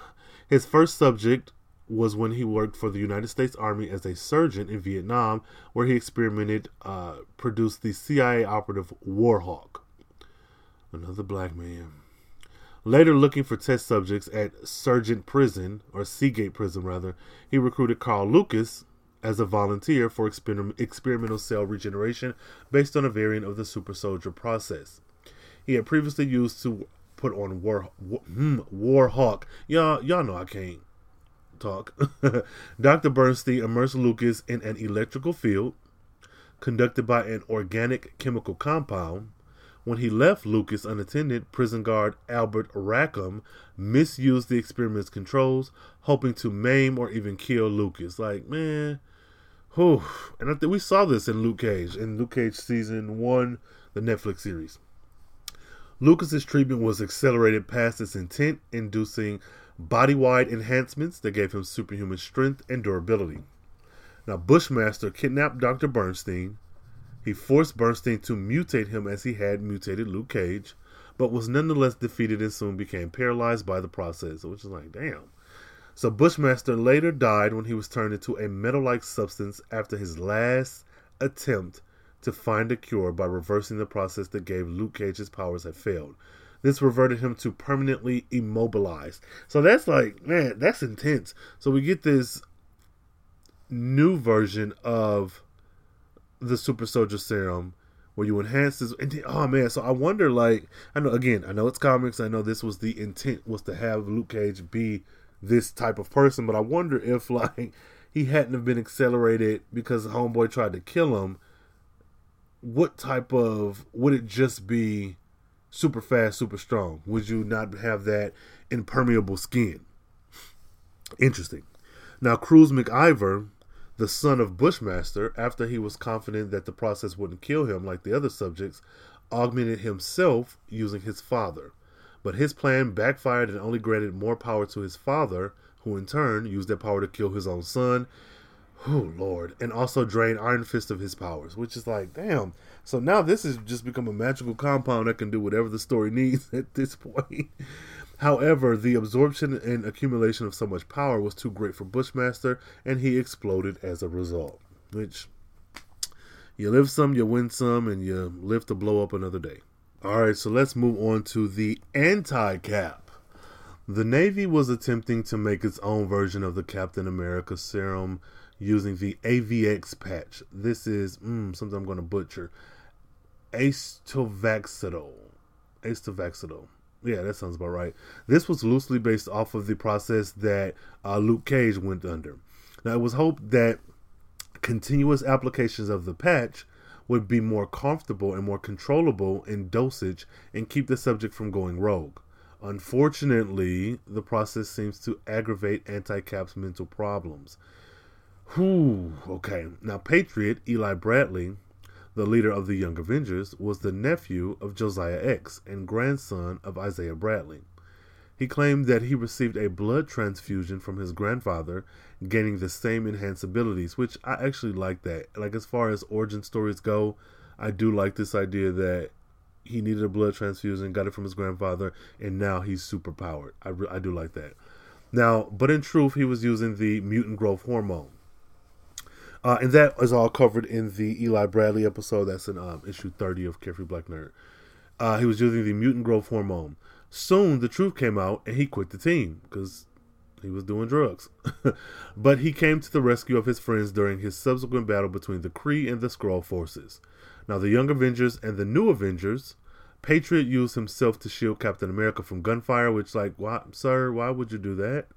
His first subject was when he worked for the United States Army as a surgeon in Vietnam, where he experimented, uh, produced the CIA operative Warhawk. Another black man. Later, looking for test subjects at Sergeant Prison, or Seagate Prison rather, he recruited Carl Lucas as a volunteer for exper- experimental cell regeneration based on a variant of the super soldier process. He had previously used to put on War, War hmm, Warhawk. Y'all, y'all know I can't talk. Dr. Burstein immersed Lucas in an electrical field conducted by an organic chemical compound When he left Lucas unattended, prison guard Albert Rackham misused the experiment's controls, hoping to maim or even kill Lucas. Like, man, whew. And I think we saw this in Luke Cage, in Luke Cage season one, the Netflix series. Lucas's treatment was accelerated past its intent, inducing body-wide enhancements that gave him superhuman strength and durability. Now, Bushmaster kidnapped Dr. Burstein. He forced Burstein to mutate him as he had mutated Luke Cage, but was nonetheless defeated and soon became paralyzed by the process, which is like, damn. So Bushmaster later died when he was turned into a metal-like substance after his last attempt to find a cure by reversing the process that gave Luke Cage's powers had failed. This reverted him to permanently immobilized. So that's like, man, that's intense. So we get this new version of the super soldier serum where you enhance this and then- oh man so i wonder like i know again i know it's comics i know this was the intent was to have luke cage be this type of person but i wonder if like he hadn't have been accelerated because homeboy tried to kill him what type of would it just be super fast super strong? Would you not have that impermeable skin? Interesting. Now cruz mciver the son of Bushmaster, after he was confident that the process wouldn't kill him like the other subjects, augmented himself using his father. But his plan backfired and only granted more power to his father, who in turn used that power to kill his own son. Oh Lord, and also drain Iron Fist of his powers, which is like, damn. So now this has just become a magical compound that can do whatever the story needs at this point. However, the absorption and accumulation of so much power was too great for Bushmaster, and he exploded as a result. Which, you live some, you win some, and you live to blow up another day. Alright, so let's move on to the anti cap. The Navy was attempting to make its own version of the Captain America serum using the AVX patch. This is mm, something I'm going to butcher. Acetovaxidol. Acetovaxidol. Yeah, that sounds about right. This was loosely based off of the process that uh, Luke Cage went under. Now, it was hoped that continuous applications of the patch would be more comfortable and more controllable in dosage and keep the subject from going rogue. Unfortunately, the process seems to aggravate anti cap's mental problems. Whew, okay. Now, Patriot, Eli Bradley, the leader of the Young Avengers, was the nephew of Josiah X and grandson of Isaiah Bradley. He claimed that he received a blood transfusion from his grandfather, gaining the same enhanced abilities, which I actually like that. Like, as far as origin stories go, I do like this idea that he needed a blood transfusion, got it from his grandfather, and now he's super powered. I, re- I do like that. Now, but in truth, he was using the mutant growth hormone. Uh, and that is all covered in the Eli Bradley episode. That's in um, issue 30 of Carefree Black Nerd. Uh, he was using the mutant growth hormone. Soon, the truth came out, and he quit the team because he was doing drugs. but he came to the rescue of his friends during his subsequent battle between the Kree and the Skrull forces. Now, the Young Avengers and the New Avengers, Patriot used himself to shield Captain America from gunfire, which, like, why, sir, why would you do that?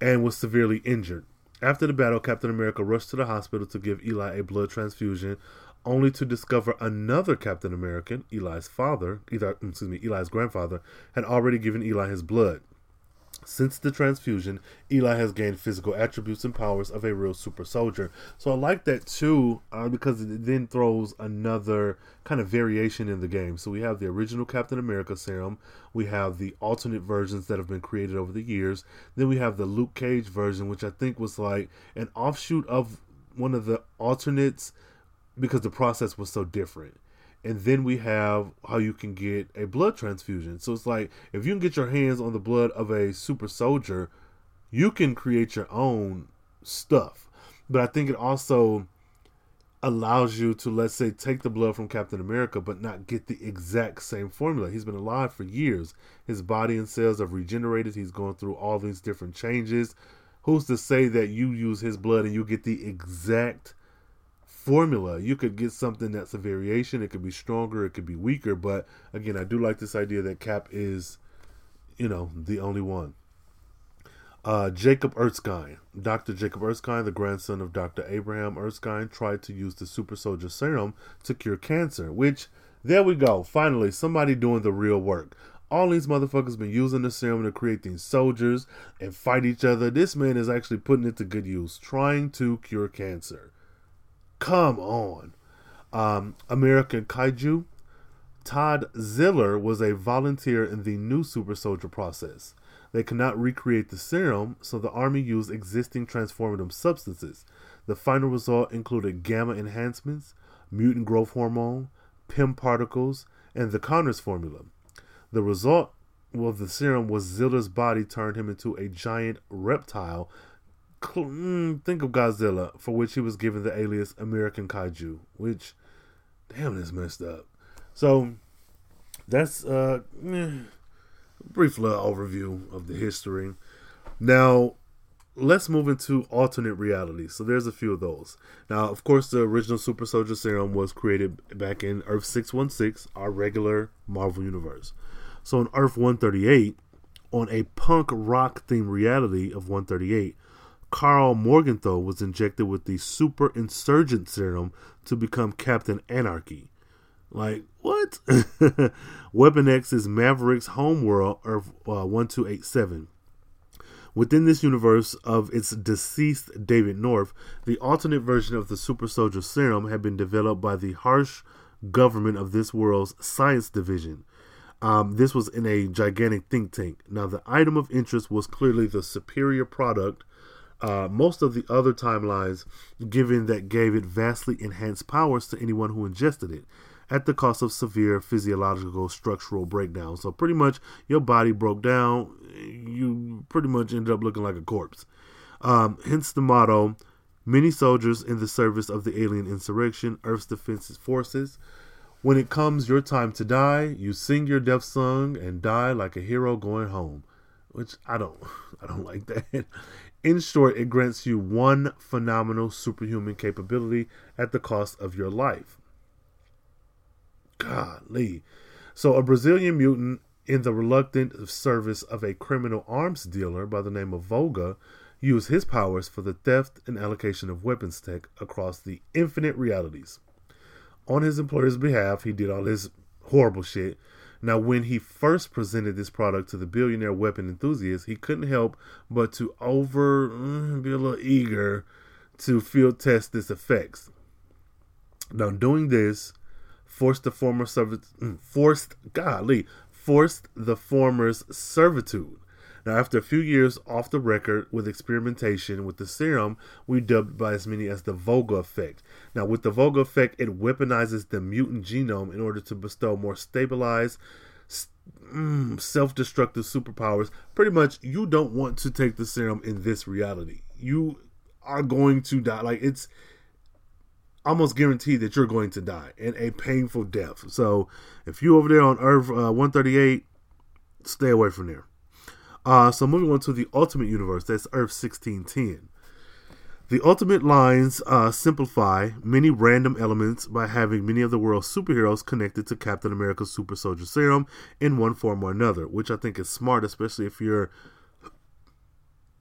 And was severely injured. After the battle, Captain America rushed to the hospital to give Eli a blood transfusion, only to discover another Captain American, Eli's father, excuse me, Eli's grandfather, had already given Eli his blood. Since the transfusion, Eli has gained physical attributes and powers of a real super soldier. So I like that too, uh, because it then throws another kind of variation in the game. So we have the original Captain America serum, we have the alternate versions that have been created over the years, then we have the Luke Cage version, which I think was like an offshoot of one of the alternates because the process was so different and then we have how you can get a blood transfusion. So it's like if you can get your hands on the blood of a super soldier, you can create your own stuff. But I think it also allows you to let's say take the blood from Captain America but not get the exact same formula. He's been alive for years. His body and cells have regenerated. He's going through all these different changes. Who's to say that you use his blood and you get the exact formula. You could get something that's a variation. It could be stronger, it could be weaker. But again, I do like this idea that Cap is, you know, the only one. Uh, Jacob Erskine, Dr. Jacob Erskine, the grandson of Dr. Abraham Erskine, tried to use the super soldier serum to cure cancer, which There we go. Finally, somebody doing the real work. All these motherfuckers been using the serum to create these soldiers and fight each other. This man is actually putting it to good use, trying to cure cancer. Come on. Um, American Kaiju. Todd Ziller was a volunteer in the new super soldier process. They could not recreate the serum, so the army used existing transformative substances. The final result included gamma enhancements, mutant growth hormone, Pym particles, and the Connors formula. The result of the serum was Ziller's body turned him into a giant reptile. Mm, Think of Godzilla, for which he was given the alias American Kaiju, which, damn, that's messed up. So, that's uh, eh, a brief little overview of the history. Now, let's move into alternate realities. So there's a few of those. Now, of course, the original Super Soldier Serum was created back in Earth 616, our regular Marvel universe. So on Earth 138, on a punk rock themed reality of 138, Carl Morgenthau was injected with the Super Insurgent Serum to become Captain Anarchy. Like, what? Weapon X is Maverick's homeworld, Earth uh, 1287. Within this universe of its deceased David North, the alternate version of the Super Soldier Serum had been developed by the harsh government of this world's science division. Um, this was in a gigantic think tank. Now, the item of interest was clearly the superior product. Uh, most of the other timelines, given that gave it vastly enhanced powers to anyone who ingested it, at the cost of severe physiological structural breakdown. So, pretty much, your body broke down. You pretty much ended up looking like a corpse. Um, hence the motto many soldiers in the service of the alien insurrection, Earth's defense forces. When it comes your time to die, you sing your death song and die like a hero going home. Which I don't I don't like that. In short, it grants you one phenomenal superhuman capability at the cost of your life. Golly. So a Brazilian mutant in the reluctant service of a criminal arms dealer by the name of Volga used his powers for the theft and allocation of weapons tech across the infinite realities. On his employer's behalf, he did all this horrible shit. Now, when he first presented this product to the billionaire weapon enthusiast, he couldn't help but to over mm, be a little eager to field test its effects. Now, doing this forced the former service, forced golly, forced the former's servitude. Now, after a few years off the record with experimentation with the serum, we dubbed by as many as the Volga effect. Now, with the Volga effect, it weaponizes the mutant genome in order to bestow more stabilized, mm, self destructive superpowers. Pretty much, you don't want to take the serum in this reality. You are going to die. Like, it's almost guaranteed that you're going to die and a painful death. So, if you over there on Earth uh, 138, stay away from there. Uh, so moving on to the Ultimate Universe, that's Earth 1610. The Ultimate lines uh, simplify many random elements by having many of the world's superheroes connected to Captain America's Super Soldier Serum in one form or another, which I think is smart, especially if you're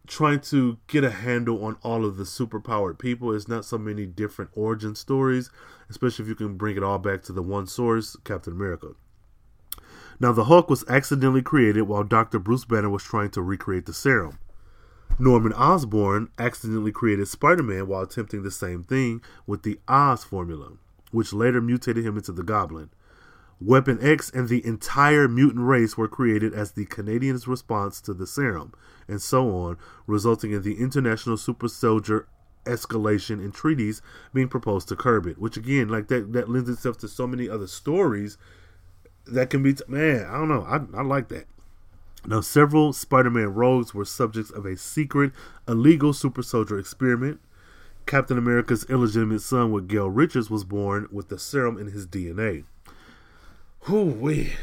trying to get a handle on all of the superpowered people. It's not so many different origin stories, especially if you can bring it all back to the one source, Captain America. Now, the Hulk was accidentally created while Dr. Bruce Banner was trying to recreate the serum. Norman Osborn accidentally created Spider Man while attempting the same thing with the Oz formula, which later mutated him into the Goblin. Weapon X and the entire mutant race were created as the Canadians' response to the serum, and so on, resulting in the international super soldier escalation and treaties being proposed to curb it. Which again, like that, that lends itself to so many other stories that can be. T- man, I don't know. I, I like that. Now, several Spider Man rogues were subjects of a secret, illegal super soldier experiment. Captain America's illegitimate son with Gail Richards was born with the serum in his DNA. Whoo wee.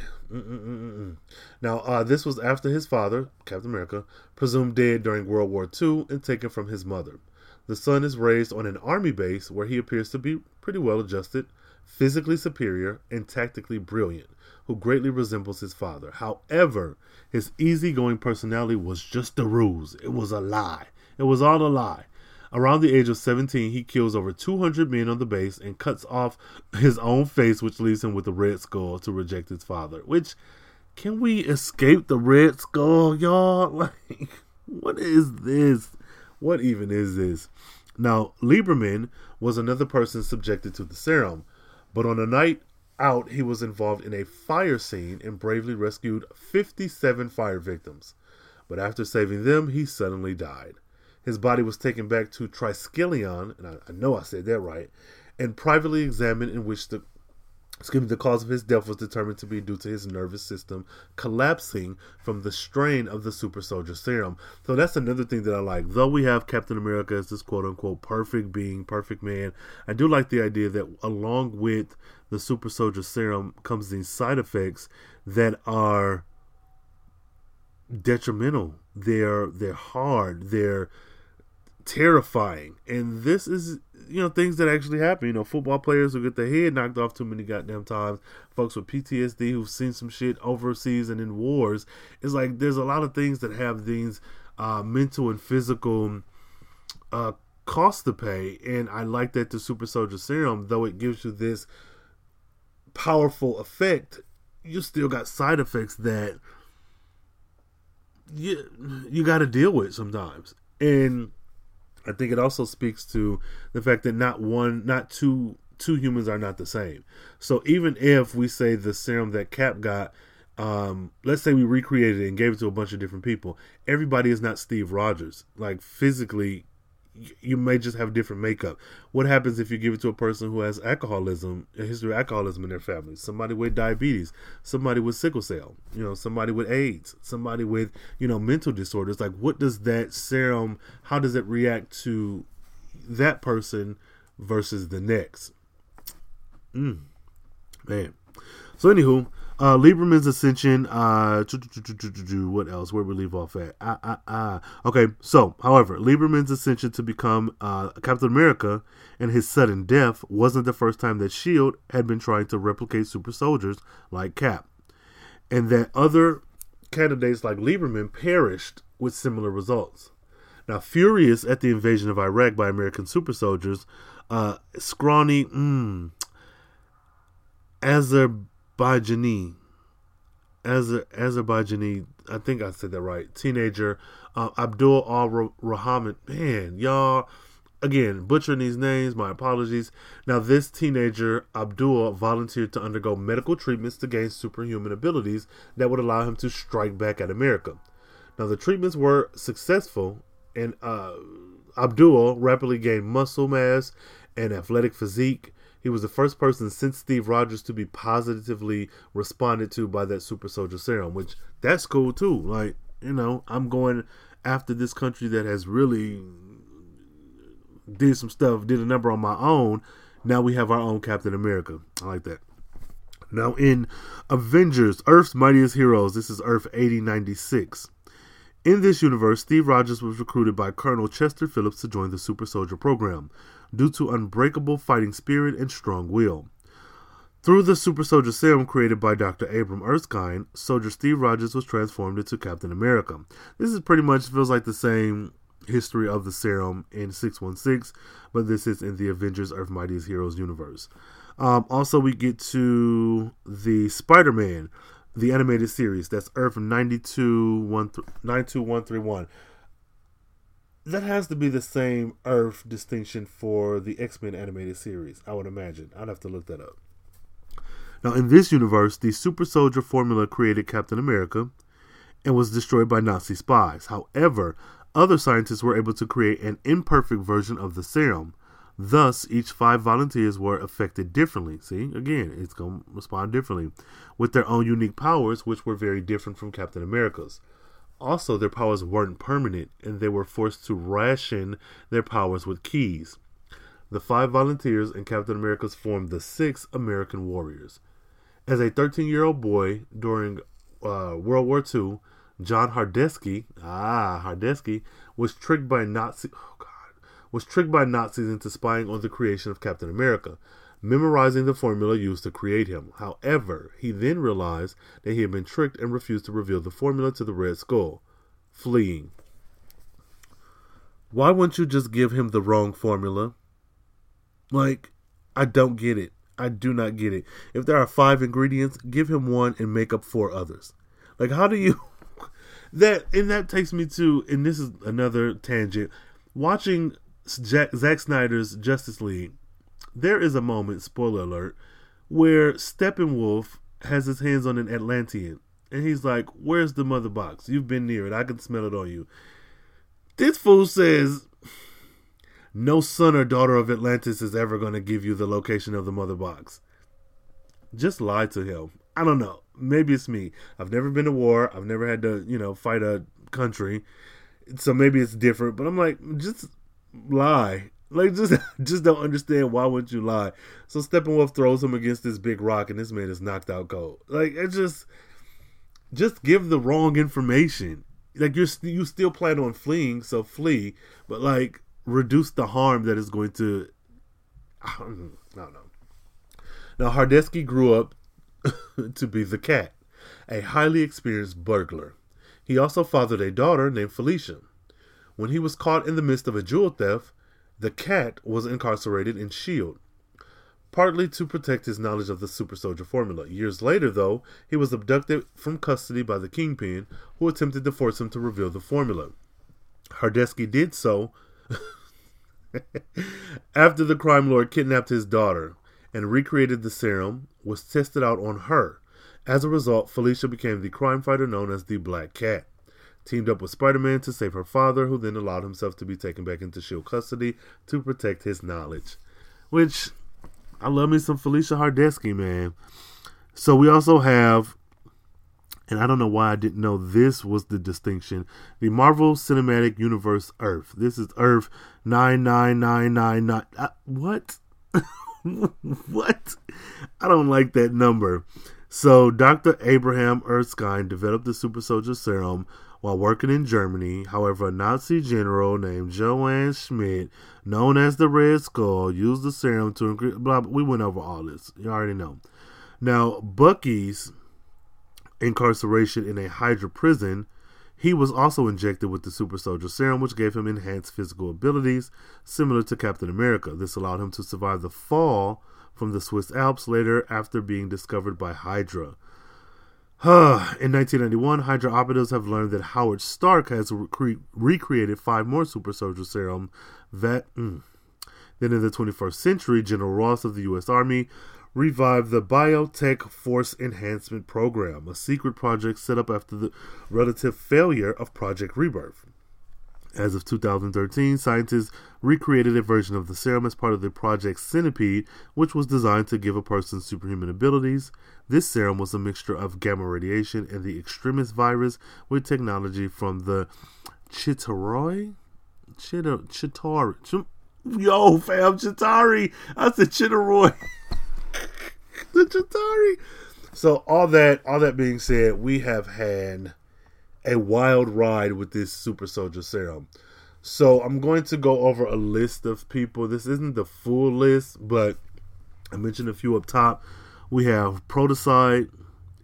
Now, uh, this was after his father, Captain America, presumed dead during World War II and taken from his mother. The son is raised on an army base where he appears to be pretty well adjusted, physically superior, and tactically brilliant, who greatly resembles his father. However, his easygoing personality was just a ruse. It was a lie. It was all a lie. Around the age of 17, he kills over 200 men on the base and cuts off his own face, which leaves him with a red skull to reject his father. Which, can we escape the red skull, y'all? Like, what is this? What even is this? Now, Lieberman was another person subjected to the serum, but on a night out, he was involved in a fire scene and bravely rescued 57 fire victims. But after saving them, he suddenly died. His body was taken back to Triskelion, and I, I know I said that right, and privately examined, in which the excuse me, the cause of his death was determined to be due to his nervous system collapsing from the strain of the super soldier serum. So that's another thing that I like. Though we have Captain America as this quote unquote perfect being, perfect man, I do like the idea that along with the super soldier serum comes these side effects that are detrimental. They're they're hard. They're terrifying. And this is you know things that actually happen. You know, football players who get their head knocked off too many goddamn times. Folks with PTSD who've seen some shit overseas and in wars. It's like there's a lot of things that have these uh, mental and physical uh, costs to pay. And I like that the Super Soldier Serum, though it gives you this powerful effect, you still got side effects that you you got to deal with sometimes. And I think it also speaks to the fact that not one, not two, two humans are not the same. So even if we say the serum that Cap got, um, let's say we recreated it and gave it to a bunch of different people, everybody is not Steve Rogers. Like physically, you may just have different makeup. What happens if you give it to a person who has alcoholism, a history of alcoholism in their family? Somebody with diabetes, somebody with sickle cell, you know, somebody with AIDS, somebody with, you know, mental disorders. Like, what does that serum, how does it react to that person versus the next? Mm, man. So, anywho, uh, Lieberman's ascension. Uh, what else? Where we leave off at? Ah, ah, ah. Okay, so, however, Lieberman's ascension to become uh, Captain America and his sudden death wasn't the first time that Shield had been trying to replicate super soldiers like Cap, and that other candidates like Lieberman perished with similar results. Now, furious at the invasion of Iraq by American super soldiers, uh, scrawny, mm, Azerbaijani, Azer, Azerbaijani, I think I said that right, teenager, uh, Abdul Al Rahman. Man, y'all, again, butchering these names, my apologies. Now, this teenager, Abdul, volunteered to undergo medical treatments to gain superhuman abilities that would allow him to strike back at America. Now, the treatments were successful, and uh, Abdul rapidly gained muscle mass and athletic physique. He was the first person since Steve Rogers to be positively responded to by that super soldier serum, which that's cool too. Like, you know, I'm going after this country that has really did some stuff, did a number on my own. Now we have our own Captain America. I like that. Now in Avengers, Earth's Mightiest Heroes, this is Earth 8096. In this universe, Steve Rogers was recruited by Colonel Chester Phillips to join the Super Soldier program due to unbreakable fighting spirit and strong will. Through the Super Soldier Serum created by Dr. Abram Erskine, Soldier Steve Rogers was transformed into Captain America. This is pretty much feels like the same history of the serum in 616, but this is in the Avengers Earth Mightiest Heroes universe. Um, also, we get to the Spider Man, the animated series. That's Earth 92131 that has to be the same Earth distinction for the X Men animated series, I would imagine. I'd have to look that up. Now, in this universe, the super soldier formula created Captain America and was destroyed by Nazi spies. However, other scientists were able to create an imperfect version of the serum. Thus, each five volunteers were affected differently. See, again, it's going to respond differently with their own unique powers, which were very different from Captain America's. Also, their powers weren't permanent, and they were forced to ration their powers with keys. The five volunteers and Captain America's formed the six American Warriors. As a 13 year old boy during uh, World War II, John Hardesky, ah, Hardesky, was tricked by Nazi, oh God, was tricked by Nazis into spying on the creation of Captain America memorizing the formula used to create him. However, he then realized that he had been tricked and refused to reveal the formula to the Red Skull, fleeing. Why wouldn't you just give him the wrong formula? Like, I don't get it. I do not get it. If there are five ingredients, give him one and make up four others. Like, how do you. that And that takes me to, and this is another tangent. Watching Jack, Zack Snyder's Justice League, there is a moment, spoiler alert, where Steppenwolf has his hands on an Atlantean. And he's like, Where's the mother box? You've been near it. I can smell it on you. This fool says, No son or daughter of Atlantis is ever going to give you the location of the mother box. Just lie to him. I don't know. Maybe it's me. I've never been to war. I've never had to, you know, fight a country. So maybe it's different. But I'm like, just lie. Like just just don't understand why wouldn't you lie? So Steppenwolf throws him against this big rock and this man is knocked out cold. Like it just just give the wrong information. Like you're you still plan on fleeing, so flee, but like reduce the harm that is going to. I don't know. Now Hardesky grew up to be the cat, a highly experienced burglar. He also fathered a daughter named Felicia. When he was caught in the midst of a jewel theft, the cat was incarcerated in S.H.I.E.L.D partly to protect his knowledge of the super soldier formula. Years later, though, he was abducted from custody by the Kingpin, who attempted to force him to reveal the formula. Hardesky did so after the crime lord kidnapped his daughter and recreated the serum was tested out on her. As a result, Felicia became the crime fighter known as the Black Cat. Teamed up with Spider Man to save her father, who then allowed himself to be taken back into S.H.I.E.L.D. custody to protect his knowledge. Which I love me some Felicia Hardesky, man. So we also have, and I don't know why I didn't know this was the distinction, the Marvel Cinematic Universe Earth. This is Earth 99999. Uh, what? what? I don't like that number. So Dr. Abraham Erskine developed the super soldier serum while working in Germany. However, a Nazi general named Johann Schmidt, known as the Red Skull, used the serum to increase. Blah, we went over all this. You already know. Now, Bucky's incarceration in a Hydra prison, he was also injected with the super soldier serum, which gave him enhanced physical abilities similar to Captain America. This allowed him to survive the fall from the Swiss Alps later after being discovered by Hydra. In 1991, Hydra operatives have learned that Howard Stark has rec- recreated five more super soldier serum. That mm. then in the 21st century, General Ross of the U.S. Army revived the Biotech Force Enhancement Program, a secret project set up after the relative failure of Project Rebirth. As of 2013, scientists recreated a version of the serum as part of the Project Centipede, which was designed to give a person superhuman abilities. This serum was a mixture of gamma radiation and the extremist virus with technology from the Chitauri? Chita, Chitari. Ch- Yo, fam, Chitari. I said Chitaroy. the Chitari. So all that, all that being said, we have had a wild ride with this super soldier serum. So I'm going to go over a list of people. This isn't the full list, but I mentioned a few up top. We have Protocide,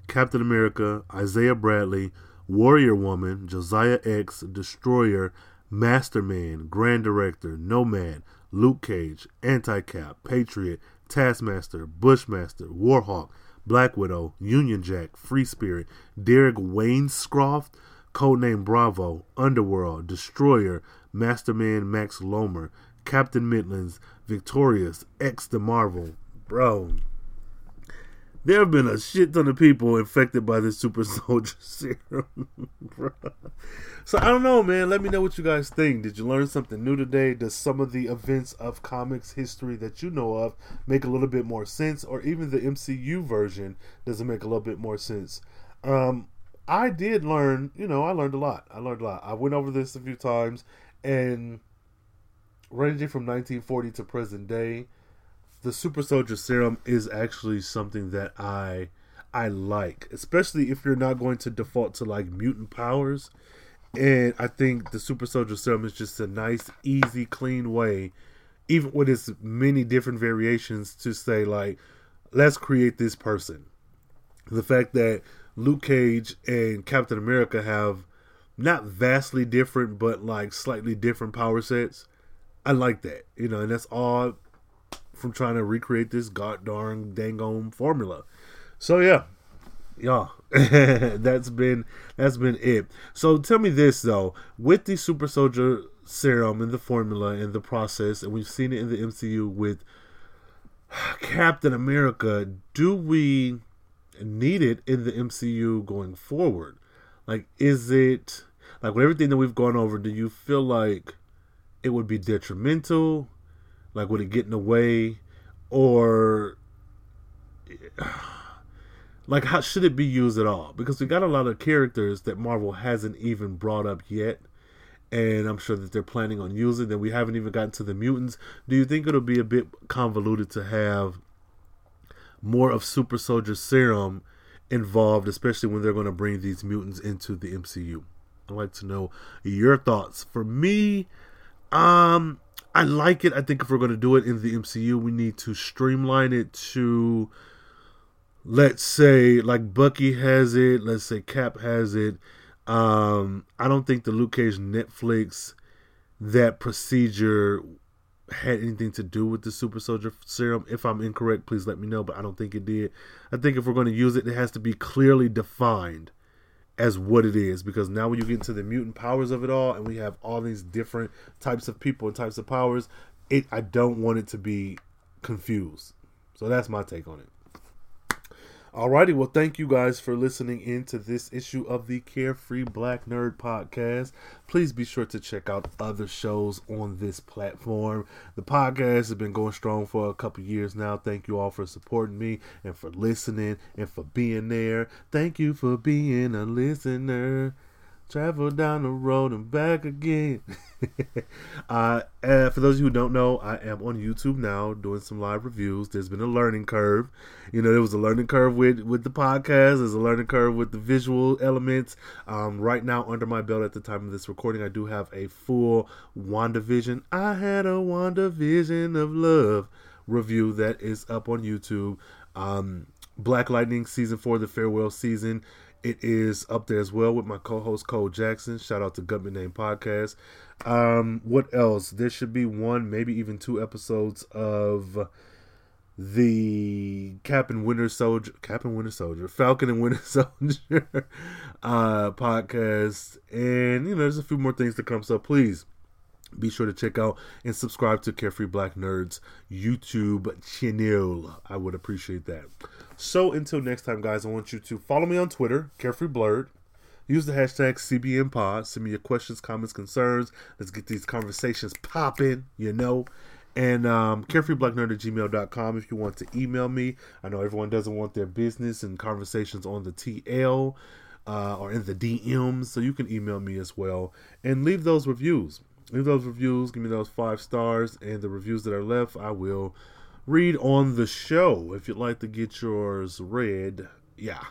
Captain America, Isaiah Bradley, Warrior Woman, Josiah X, Destroyer, Masterman, Grand Director, Nomad, Luke Cage, Anti Cap, Patriot, Taskmaster, Bushmaster, Warhawk, Black Widow, Union Jack, Free Spirit, Derek Wainscroft, Codename Bravo, Underworld, Destroyer, Masterman Max Lomer, Captain Midlands, Victorious, X the Marvel. Bro, there have been a shit ton of people infected by this super soldier serum. so I don't know, man. Let me know what you guys think. Did you learn something new today? Does some of the events of comics history that you know of make a little bit more sense? Or even the MCU version does it make a little bit more sense? Um, I did learn, you know, I learned a lot. I learned a lot. I went over this a few times and ranging from 1940 to present day the super soldier serum is actually something that I I like, especially if you're not going to default to like mutant powers. And I think the super soldier serum is just a nice, easy, clean way, even with its many different variations, to say like, let's create this person. The fact that Luke Cage and Captain America have not vastly different, but like slightly different power sets. I like that, you know, and that's all from trying to recreate this god darn dang formula. So yeah, yeah, that's been that's been it. So tell me this though, with the super soldier serum and the formula and the process, and we've seen it in the MCU with Captain America. Do we need it in the MCU going forward? Like, is it like with everything that we've gone over? Do you feel like it would be detrimental? Like, would it get in the way, or like how should it be used at all? Because we got a lot of characters that Marvel hasn't even brought up yet and I'm sure that they're planning on using that we haven't even gotten to the mutants. Do you think it'll be a bit convoluted to have more of Super Soldier Serum involved, especially when they're going to bring these mutants into the MCU? I'd like to know your thoughts. For me, um, I like it. I think if we're going to do it in the MCU, we need to streamline it to, let's say, like Bucky has it, let's say Cap has it, um, I don't think the Luke Cage Netflix that procedure had anything to do with the super soldier serum. If I'm incorrect, please let me know, but I don't think it did. I think if we're going to use it, it has to be clearly defined as what it is because now when you get into the mutant powers of it all and we have all these different types of people and types of powers, it I don't want it to be confused. So that's my take on it. Alrighty, well, thank you guys for listening in to this issue of the Carefree Black Nerd Podcast. Please be sure to check out other shows on this platform. The podcast has been going strong for a couple years now. Thank you all for supporting me and for listening and for being there. Thank you for being a listener. Travel down the road and back again. uh, for those of you who don't know, I am on YouTube now doing some live reviews. There's been a learning curve. You know, there was a learning curve with with the podcast. There's a learning curve with the visual elements. Um, right now, under my belt at the time of this recording, I do have a full WandaVision. I had a WandaVision of love review that is up on YouTube. Um, Black Lightning season four, the farewell season it is up there as well with my co-host Cole Jackson. Shout out to Government Name Podcast. Um, what else? There should be one, maybe even two episodes of the Cap and Winter Soldier, Cap and Winter Soldier, Falcon and Winter Soldier uh, podcast, and you know, there's a few more things to come. So please be sure to check out and subscribe to Carefree Black Nerds YouTube channel. I would appreciate that. So until next time, guys, I want you to follow me on Twitter, Carefree Blurred. Use the hashtag CBNPod. Send me your questions, comments, concerns. Let's get these conversations popping, you know. And um, carefreeblacknerd at gmail.com if you want to email me. I know everyone doesn't want their business and conversations on the TL uh, or in the DMs, so you can email me as well. And leave those reviews. Leave those reviews. Give me those five stars. And the reviews that are left, I will read on the show. If you'd like to get yours read, yeah.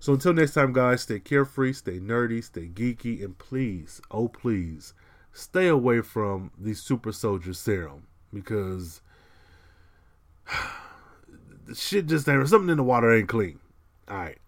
So until next time, guys, stay carefree, stay nerdy, stay geeky, and please, oh please, stay away from the super soldier serum because the shit just ain't something in the water ain't clean. All right.